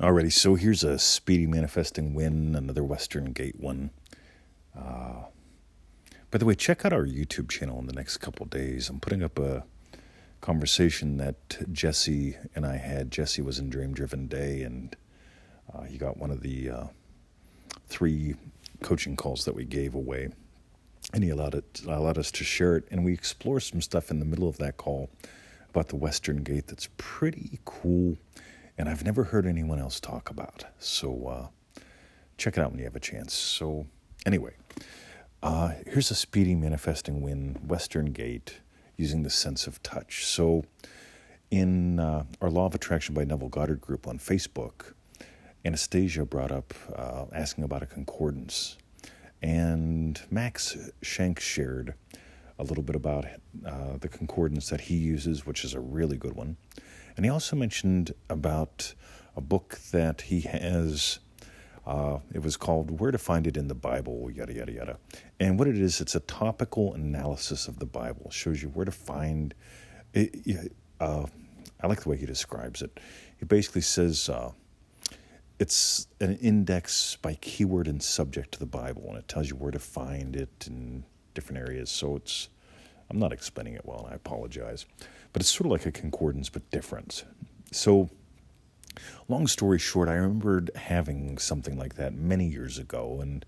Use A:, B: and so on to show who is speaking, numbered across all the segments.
A: Alrighty, so here's a speedy manifesting win, another Western Gate one. Uh, by the way, check out our YouTube channel in the next couple days. I'm putting up a conversation that Jesse and I had. Jesse was in Dream Driven Day, and uh, he got one of the uh, three coaching calls that we gave away, and he allowed it allowed us to share it. And we explore some stuff in the middle of that call about the Western Gate that's pretty cool and I've never heard anyone else talk about. So uh, check it out when you have a chance. So, anyway, uh, here's a speedy manifesting win Western Gate using the sense of touch. So, in uh, our Law of Attraction by Neville Goddard group on Facebook, Anastasia brought up uh, asking about a concordance. And Max Shank shared a little bit about uh, the concordance that he uses, which is a really good one. And he also mentioned about a book that he has. Uh, it was called Where to Find It in the Bible, yada, yada, yada. And what it is, it's a topical analysis of the Bible. It shows you where to find it. Uh, I like the way he describes it. He basically says uh, it's an index by keyword and subject to the Bible, and it tells you where to find it in different areas. So it's, I'm not explaining it well, and I apologize but it's sort of like a concordance but different. So, long story short, I remembered having something like that many years ago, and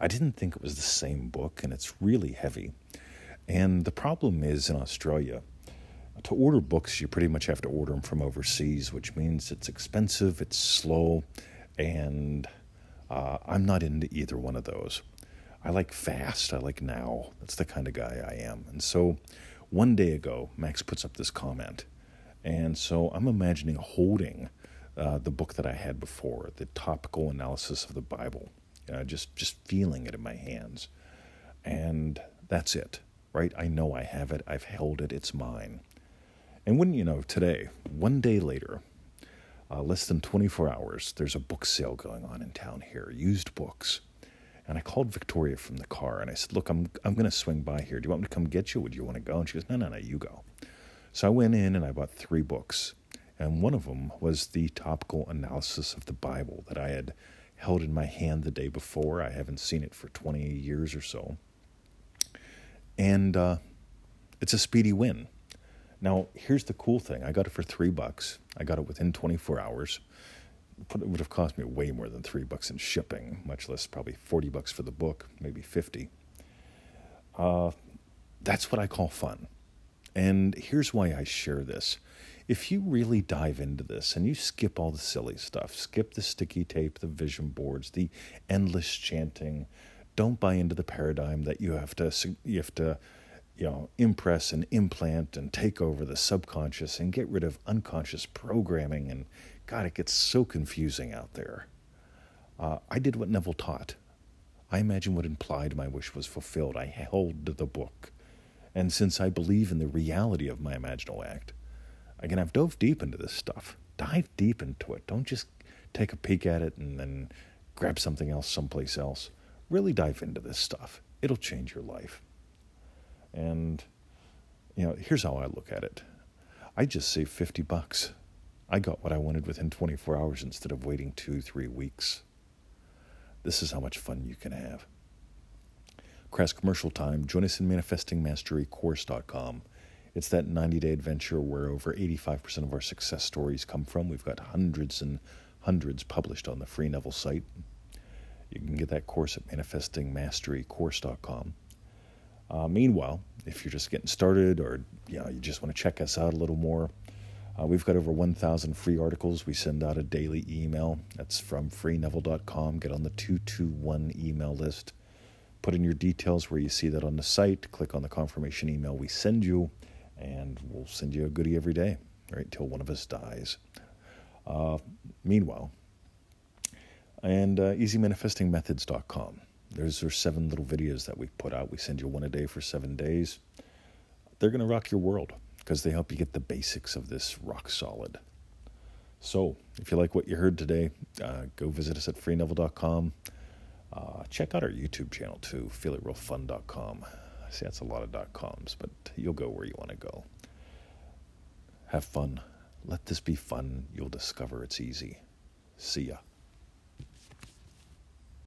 A: I didn't think it was the same book, and it's really heavy. And the problem is in Australia, to order books, you pretty much have to order them from overseas, which means it's expensive, it's slow, and uh, I'm not into either one of those. I like fast, I like now. That's the kind of guy I am. And so one day ago, Max puts up this comment. And so I'm imagining holding uh, the book that I had before, the topical analysis of the Bible, uh, just, just feeling it in my hands. And that's it, right? I know I have it, I've held it, it's mine. And wouldn't you know, today, one day later, uh, less than 24 hours, there's a book sale going on in town here, used books. And I called Victoria from the car and I said, Look, I'm, I'm going to swing by here. Do you want me to come get you? Would you want to go? And she goes, No, no, no, you go. So I went in and I bought three books. And one of them was the topical analysis of the Bible that I had held in my hand the day before. I haven't seen it for 20 years or so. And uh, it's a speedy win. Now, here's the cool thing I got it for three bucks. I got it within 24 hours it would have cost me way more than three bucks in shipping, much less probably 40 bucks for the book, maybe 50. Uh, that's what I call fun. And here's why I share this. If you really dive into this and you skip all the silly stuff, skip the sticky tape, the vision boards, the endless chanting, don't buy into the paradigm that you have to you have to you know impress and implant and take over the subconscious and get rid of unconscious programming and God, it gets so confusing out there. Uh, I did what Neville taught. I imagine what implied my wish was fulfilled. I held the book. And since I believe in the reality of my imaginal act, again, I've dove deep into this stuff. Dive deep into it. Don't just take a peek at it and then grab something else someplace else. Really dive into this stuff. It'll change your life. And, you know, here's how I look at it I just saved 50 bucks. I got what I wanted within 24 hours instead of waiting two, three weeks. This is how much fun you can have. Crass commercial time. Join us in manifestingmasterycourse.com. It's that 90 day adventure where over 85% of our success stories come from. We've got hundreds and hundreds published on the free Neville site. You can get that course at manifestingmasterycourse.com. Uh, meanwhile, if you're just getting started or you, know, you just want to check us out a little more, uh, we've got over 1,000 free articles. We send out a daily email. That's from freeneville.com. Get on the 221 email list. Put in your details where you see that on the site. Click on the confirmation email we send you, and we'll send you a goodie every day, right, till one of us dies. Uh, meanwhile, and uh, easymanifestingmethods.com. There's our seven little videos that we put out. We send you one a day for seven days. They're going to rock your world because they help you get the basics of this rock solid. So, if you like what you heard today, uh, go visit us at freeneville.com. Uh, check out our YouTube channel too, feelitrealfun.com. I see, that's a lot of dot coms, but you'll go where you want to go. Have fun. Let this be fun. You'll discover it's easy. See ya.